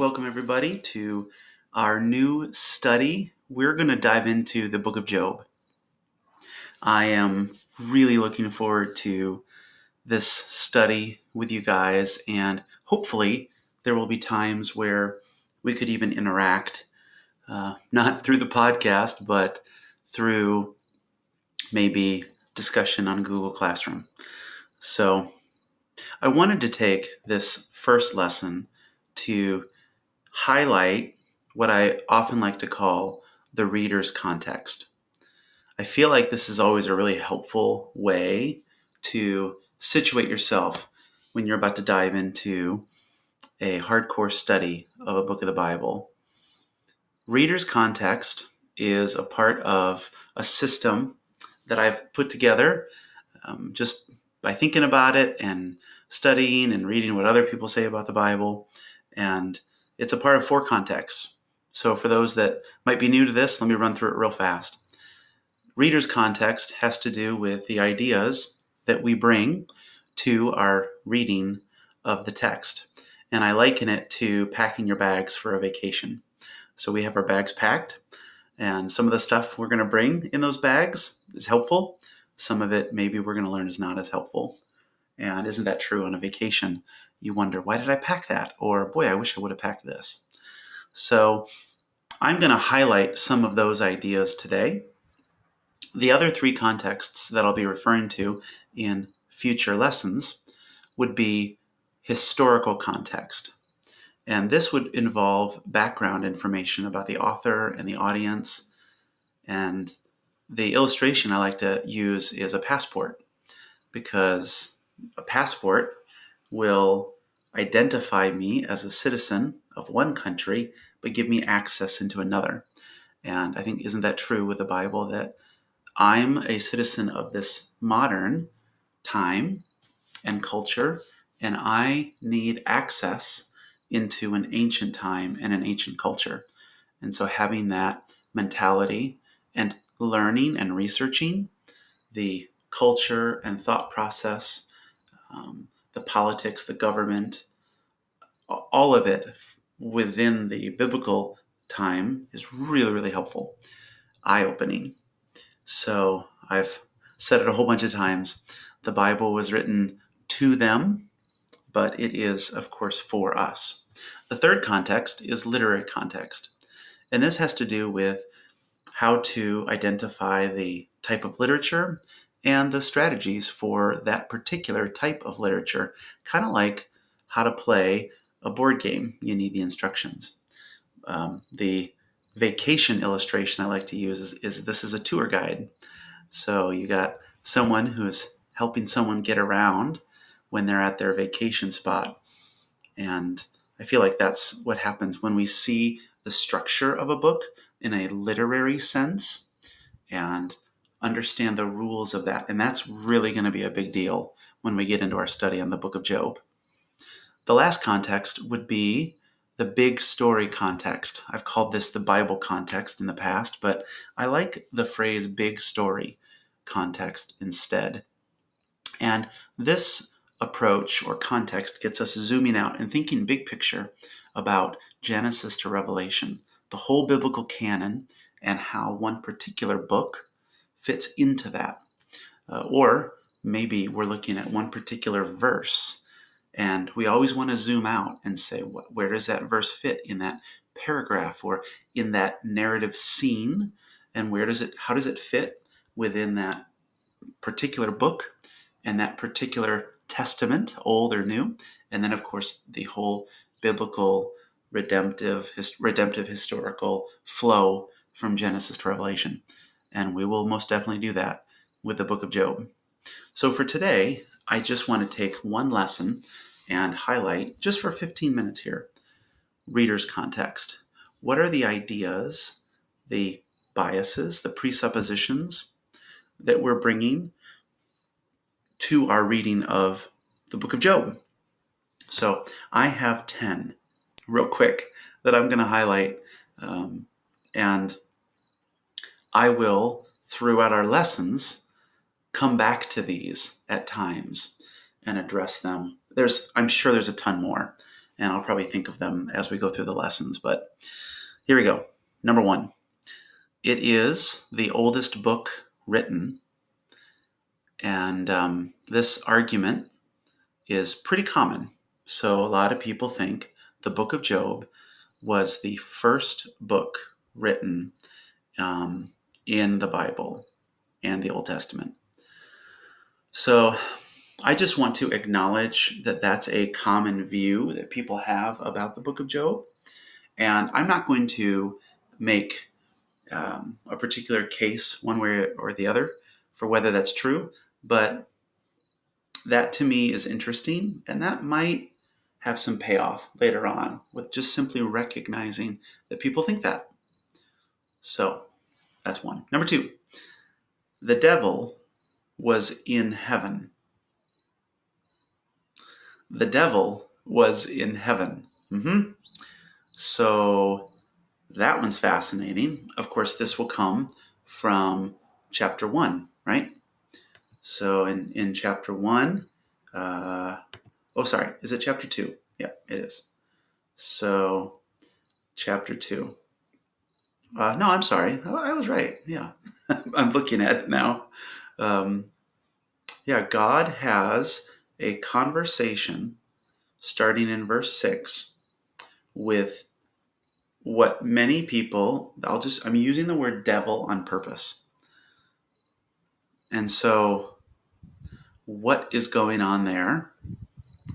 Welcome, everybody, to our new study. We're going to dive into the book of Job. I am really looking forward to this study with you guys, and hopefully, there will be times where we could even interact, uh, not through the podcast, but through maybe discussion on Google Classroom. So, I wanted to take this first lesson to highlight what I often like to call the reader's context. I feel like this is always a really helpful way to situate yourself when you're about to dive into a hardcore study of a book of the Bible. Reader's context is a part of a system that I've put together um, just by thinking about it and studying and reading what other people say about the Bible. And it's a part of four contexts. So, for those that might be new to this, let me run through it real fast. Reader's context has to do with the ideas that we bring to our reading of the text. And I liken it to packing your bags for a vacation. So, we have our bags packed, and some of the stuff we're going to bring in those bags is helpful. Some of it, maybe we're going to learn, is not as helpful. And isn't that true on a vacation? You wonder, why did I pack that? Or, boy, I wish I would have packed this. So, I'm going to highlight some of those ideas today. The other three contexts that I'll be referring to in future lessons would be historical context. And this would involve background information about the author and the audience. And the illustration I like to use is a passport because a passport will identify me as a citizen of one country, but give me access into another. And I think, isn't that true with the Bible that I'm a citizen of this modern time and culture, and I need access into an ancient time and an ancient culture. And so, having that mentality and learning and researching the culture and thought process um, the politics, the government, all of it within the biblical time is really, really helpful, eye opening. So I've said it a whole bunch of times. The Bible was written to them, but it is, of course, for us. The third context is literary context. And this has to do with how to identify the type of literature and the strategies for that particular type of literature, kind of like how to play a board game. You need the instructions. Um, the vacation illustration I like to use is, is this is a tour guide. So you got someone who is helping someone get around when they're at their vacation spot. And I feel like that's what happens when we see the structure of a book in a literary sense and understand the rules of that. And that's really going to be a big deal when we get into our study on the book of Job. The last context would be the big story context. I've called this the Bible context in the past, but I like the phrase big story context instead. And this approach or context gets us zooming out and thinking big picture about Genesis to Revelation, the whole biblical canon, and how one particular book fits into that. Uh, or maybe we're looking at one particular verse and we always want to zoom out and say, what, where does that verse fit in that paragraph or in that narrative scene? And where does it, how does it fit within that particular book and that particular testament, old or new? And then, of course, the whole biblical redemptive, his, redemptive historical flow from Genesis to Revelation and we will most definitely do that with the book of Job. So for today, I just want to take one lesson and highlight, just for 15 minutes here, reader's context. What are the ideas, the biases, the presuppositions that we're bringing to our reading of the book of Job? So I have 10 real quick that I'm going to highlight. Um, and I will, throughout our lessons, come back to these at times and address them. There's, I'm sure there's a ton more, and I'll probably think of them as we go through the lessons. But here we go. Number one, it is the oldest book written, and um, this argument is pretty common. So a lot of people think the book of Job was the first book written um, in the Bible and the Old Testament. So I just want to acknowledge that that's a common view that people have about the book of Job. And I'm not going to make um, a particular case one way or the other for whether that's true, but that to me is interesting, and that might have some payoff later on with just simply recognizing that people think that. So that's one. Number two, the devil was in heaven. The devil was in heaven. Mm-hmm. So that one's fascinating. Of course, this will come from chapter one, right? So in, in chapter one, uh, oh, sorry, is it chapter two? Yeah, it is. So, chapter two. Uh, no, I'm sorry. I was right. Yeah, I'm looking at it now. Um, yeah, God has a conversation starting in verse 6 with what many people, I'll just, I'm using the word devil on purpose. And so, what is going on there?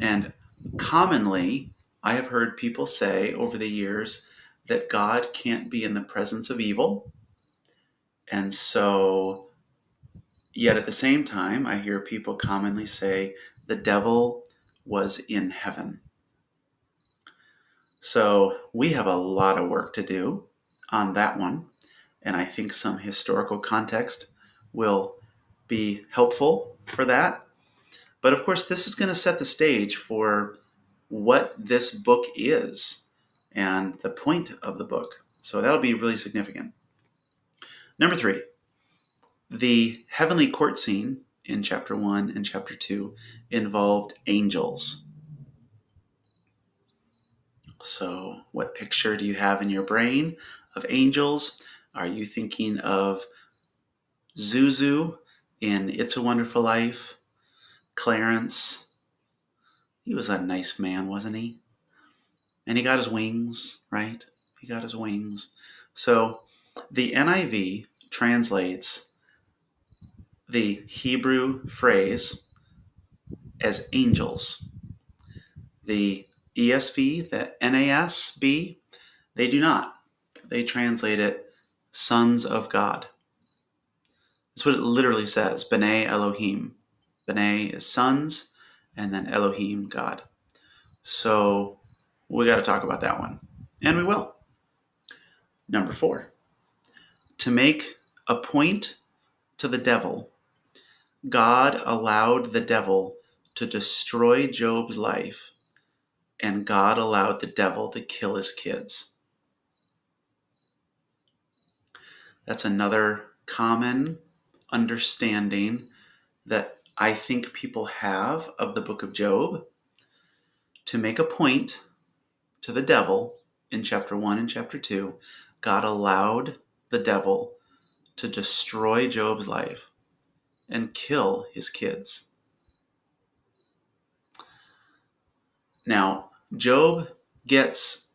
And commonly, I have heard people say over the years that God can't be in the presence of evil. And so, yet at the same time, I hear people commonly say the devil was in heaven. So, we have a lot of work to do on that one. And I think some historical context will be helpful for that. But of course, this is going to set the stage for what this book is and the point of the book. So that'll be really significant. Number three, the heavenly court scene in chapter one and chapter two involved angels. So, what picture do you have in your brain of angels? Are you thinking of Zuzu in It's a Wonderful Life? Clarence, he was a nice man, wasn't he? And he got his wings, right? He got his wings. So the NIV translates the Hebrew phrase as angels. The ESV, the NASB, they do not. They translate it sons of God. That's what it literally says, B'nai Elohim. B'nai is sons, and then Elohim, God. So we got to talk about that one. And we will. Number four, to make a point to the devil, God allowed the devil to destroy Job's life, and God allowed the devil to kill his kids. That's another common understanding that I think people have of the book of Job to make a point to the devil in chapter 1 and chapter 2. God allowed the devil to destroy Job's life and kill his kids. Now, Job gets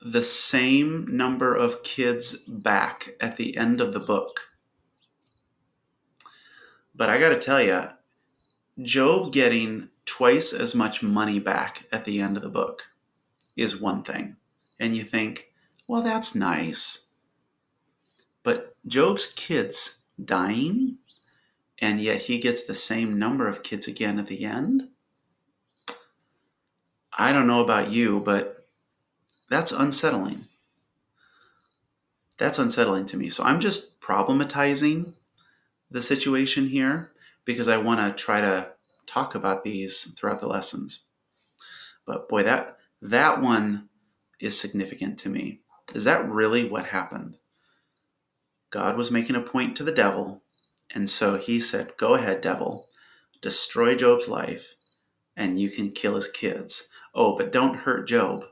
the same number of kids back at the end of the book but I got to tell you, Job getting twice as much money back at the end of the book is one thing. And you think, well, that's nice. But Job's kids dying, and yet he gets the same number of kids again at the end? I don't know about you, but that's unsettling. That's unsettling to me. So I'm just problematizing the situation here because I want to try to talk about these throughout the lessons. But boy, that that one is significant to me. Is that really what happened? God was making a point to the devil, and so he said, "Go ahead, devil, destroy Job's life, and you can kill his kids. Oh, but don't hurt Job.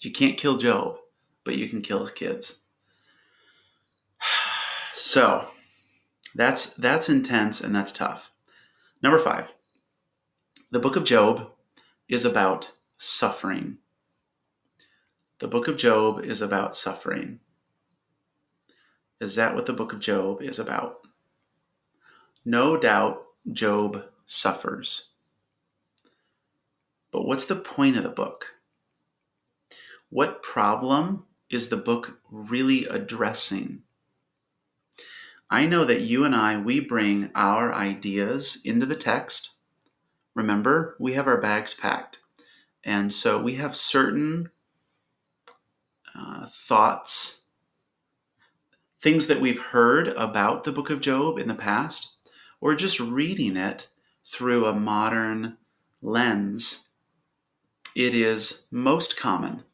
You can't kill Job, but you can kill his kids. So that's that's intense and that's tough. Number five, the book of Job is about suffering. The book of Job is about suffering. Is that what the book of Job is about? No doubt Job suffers. But what's the point of the book? What problem is the book really addressing? I know that you and I, we bring our ideas into the text. Remember, we have our bags packed. And so we have certain uh, thoughts, things that we've heard about the book of Job in the past, or just reading it through a modern lens. It is most common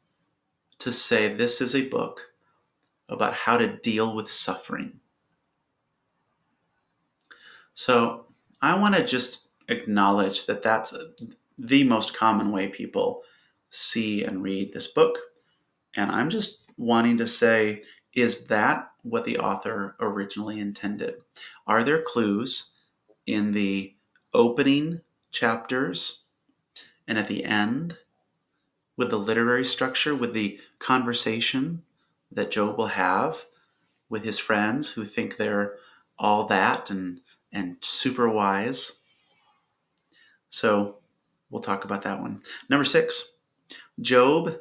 to say this is a book about how to deal with suffering. So I want to just acknowledge that that's the most common way people see and read this book. And I'm just wanting to say, is that what the author originally intended? Are there clues in the opening chapters and at the end with the literary structure, with the conversation that Job will have with his friends who think they're all that and and super wise. So we'll talk about that one. Number six, Job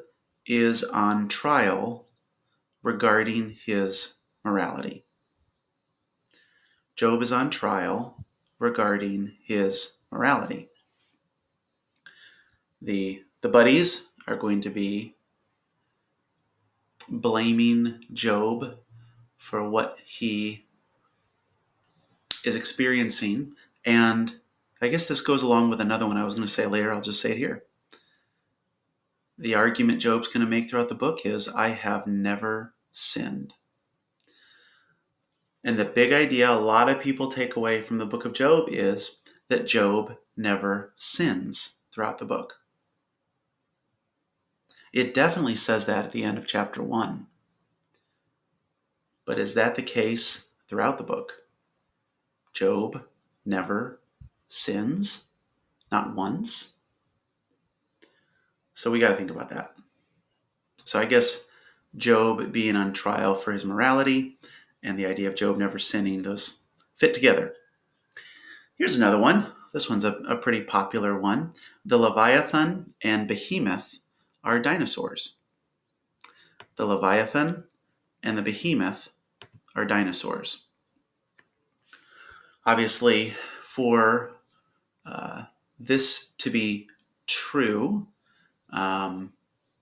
is on trial regarding his morality. Job is on trial regarding his morality. The, the buddies are going to be blaming Job for what he is experiencing. And I guess this goes along with another one I was going to say later. I'll just say it here. The argument Job's going to make throughout the book is I have never sinned. And the big idea a lot of people take away from the book of Job is that Job never sins throughout the book. It definitely says that at the end of chapter 1. But is that the case throughout the book? Job never sins, not once. So we got to think about that. So I guess Job being on trial for his morality and the idea of Job never sinning, those fit together. Here's another one. This one's a, a pretty popular one. The Leviathan and Behemoth are dinosaurs. The Leviathan and the Behemoth are dinosaurs obviously, for uh, this to be true, um,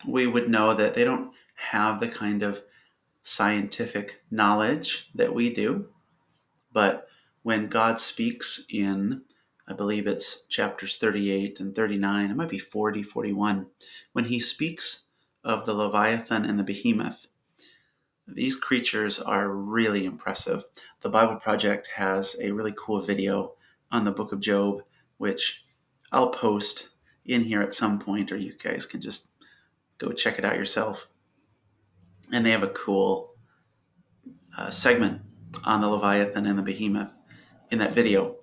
we would know that they don't have the kind of scientific knowledge that we do. But when God speaks in, I believe it's chapters 38 and 39, it might be 40, 41, when he speaks of the Leviathan and the Behemoth, these creatures are really impressive. The Bible Project has a really cool video on the book of Job, which I'll post in here at some point, or you guys can just go check it out yourself. And they have a cool uh, segment on the Leviathan and the Behemoth in that video.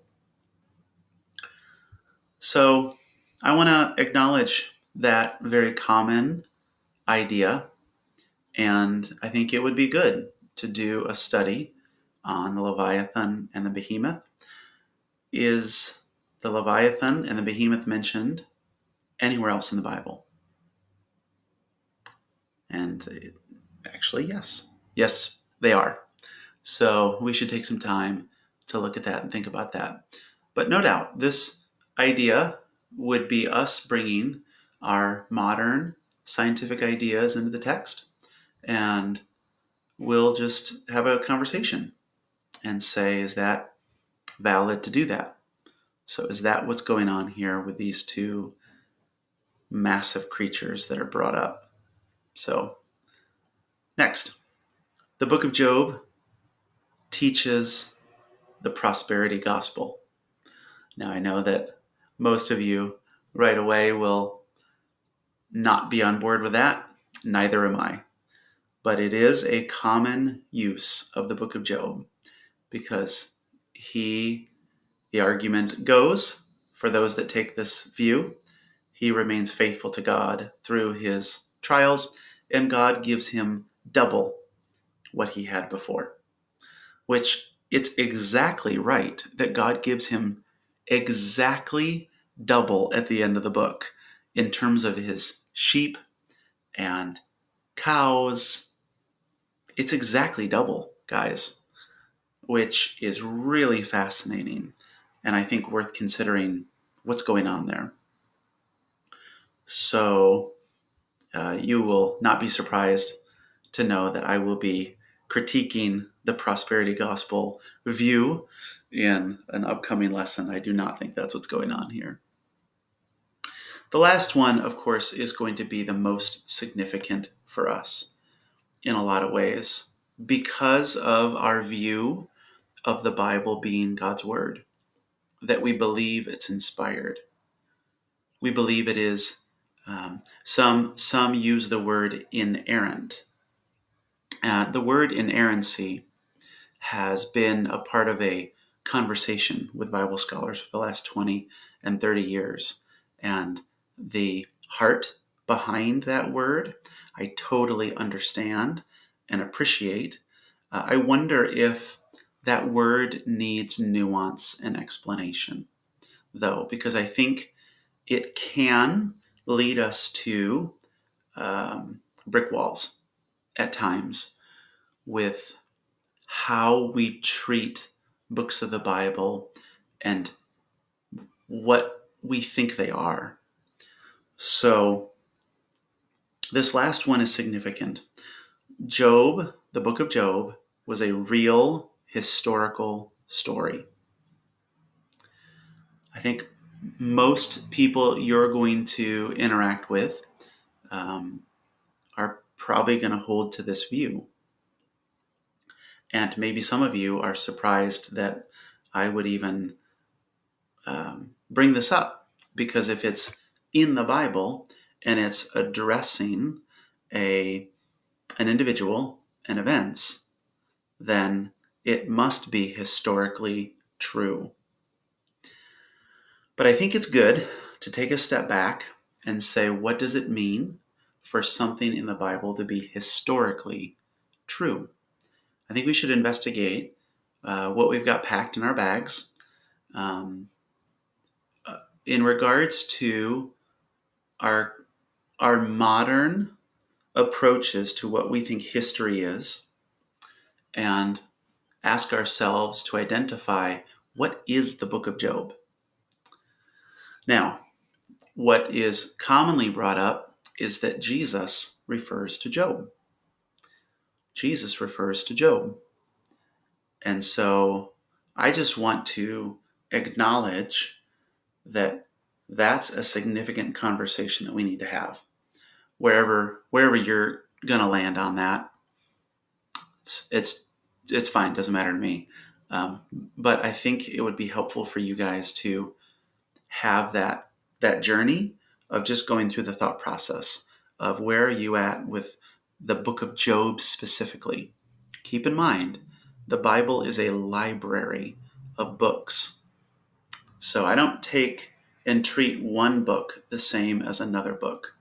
So I want to acknowledge that very common idea and I think it would be good to do a study on the Leviathan and the Behemoth. Is the Leviathan and the Behemoth mentioned anywhere else in the Bible? And actually, yes. Yes, they are. So we should take some time to look at that and think about that. But no doubt, this idea would be us bringing our modern scientific ideas into the text and we'll just have a conversation and say, is that valid to do that? So, is that what's going on here with these two massive creatures that are brought up? So, next, the book of Job teaches the prosperity gospel. Now, I know that most of you right away will not be on board with that, neither am I. But it is a common use of the book of Job because he, the argument goes for those that take this view, he remains faithful to God through his trials, and God gives him double what he had before. Which it's exactly right that God gives him exactly double at the end of the book in terms of his sheep and cows. It's exactly double, guys, which is really fascinating and I think worth considering what's going on there. So, uh, you will not be surprised to know that I will be critiquing the prosperity gospel view in an upcoming lesson. I do not think that's what's going on here. The last one, of course, is going to be the most significant for us in a lot of ways because of our view of the Bible being God's Word, that we believe it's inspired. We believe it is. Um, some some use the word inerrant. Uh, the word inerrancy has been a part of a conversation with Bible scholars for the last 20 and 30 years. And the heart behind that word, I totally understand and appreciate. Uh, I wonder if that word needs nuance and explanation, though, because I think it can lead us to um, brick walls at times with how we treat books of the Bible and what we think they are. So, this last one is significant. Job, the book of Job, was a real historical story. I think most people you're going to interact with um, are probably going to hold to this view. And maybe some of you are surprised that I would even um, bring this up because if it's in the Bible and it's addressing a an individual and events, then it must be historically true. But I think it's good to take a step back and say, what does it mean for something in the Bible to be historically true? I think we should investigate uh, what we've got packed in our bags um, uh, in regards to our our modern approaches to what we think history is, and ask ourselves to identify what is the Book of Job. Now, what is commonly brought up is that Jesus refers to Job. Jesus refers to Job. And so I just want to acknowledge that that's a significant conversation that we need to have. Wherever wherever you're going to land on that, it's it's it's fine. Doesn't matter to me. Um, but I think it would be helpful for you guys to have that that journey of just going through the thought process of where are you at with the book of Job specifically. Keep in mind, the Bible is a library of books. So I don't take and treat one book the same as another book.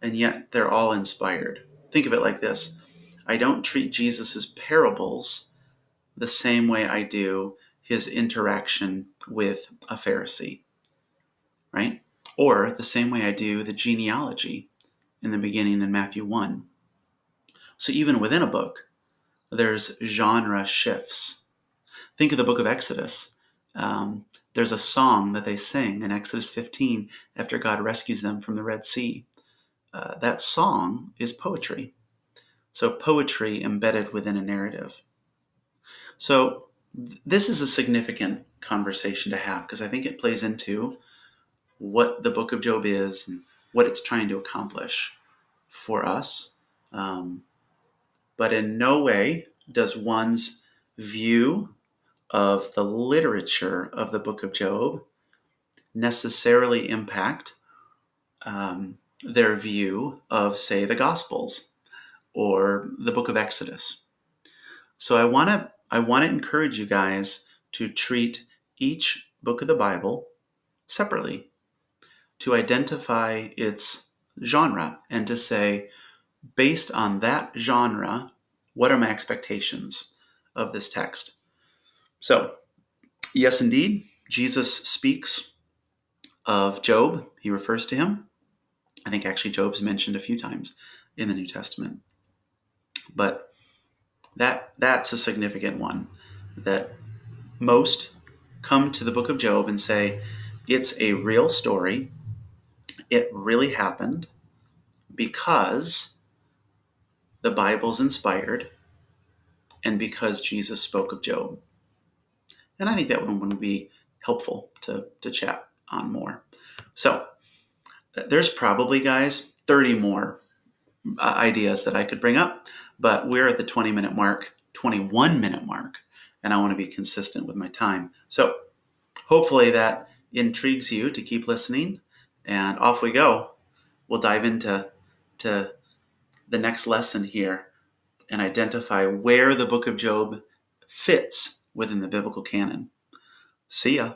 And yet they're all inspired. Think of it like this I don't treat Jesus' parables the same way I do his interaction with a Pharisee, right? Or the same way I do the genealogy in the beginning in Matthew 1. So even within a book, there's genre shifts. Think of the book of Exodus. Um, there's a song that they sing in Exodus 15 after God rescues them from the Red Sea. Uh, that song is poetry. So, poetry embedded within a narrative. So, th- this is a significant conversation to have because I think it plays into what the book of Job is and what it's trying to accomplish for us. Um, but in no way does one's view of the literature of the book of Job necessarily impact um, their view of, say, the Gospels or the book of Exodus. So I want to I want to encourage you guys to treat each book of the Bible separately to identify its genre and to say based on that genre what are my expectations of this text. So, yes indeed, Jesus speaks of Job. He refers to him. I think actually Job's mentioned a few times in the New Testament. But that that's a significant one that most come to the book of Job and say it's a real story. It really happened because the Bible's inspired and because Jesus spoke of Job. And I think that one would be helpful to, to chat on more. So there's probably, guys, 30 more uh, ideas that I could bring up, but we're at the 20 minute mark, 21 minute mark, and I want to be consistent with my time. So hopefully that intrigues you to keep listening, and off we go. We'll dive into to the next lesson here and identify where the book of Job fits within the biblical canon. See ya.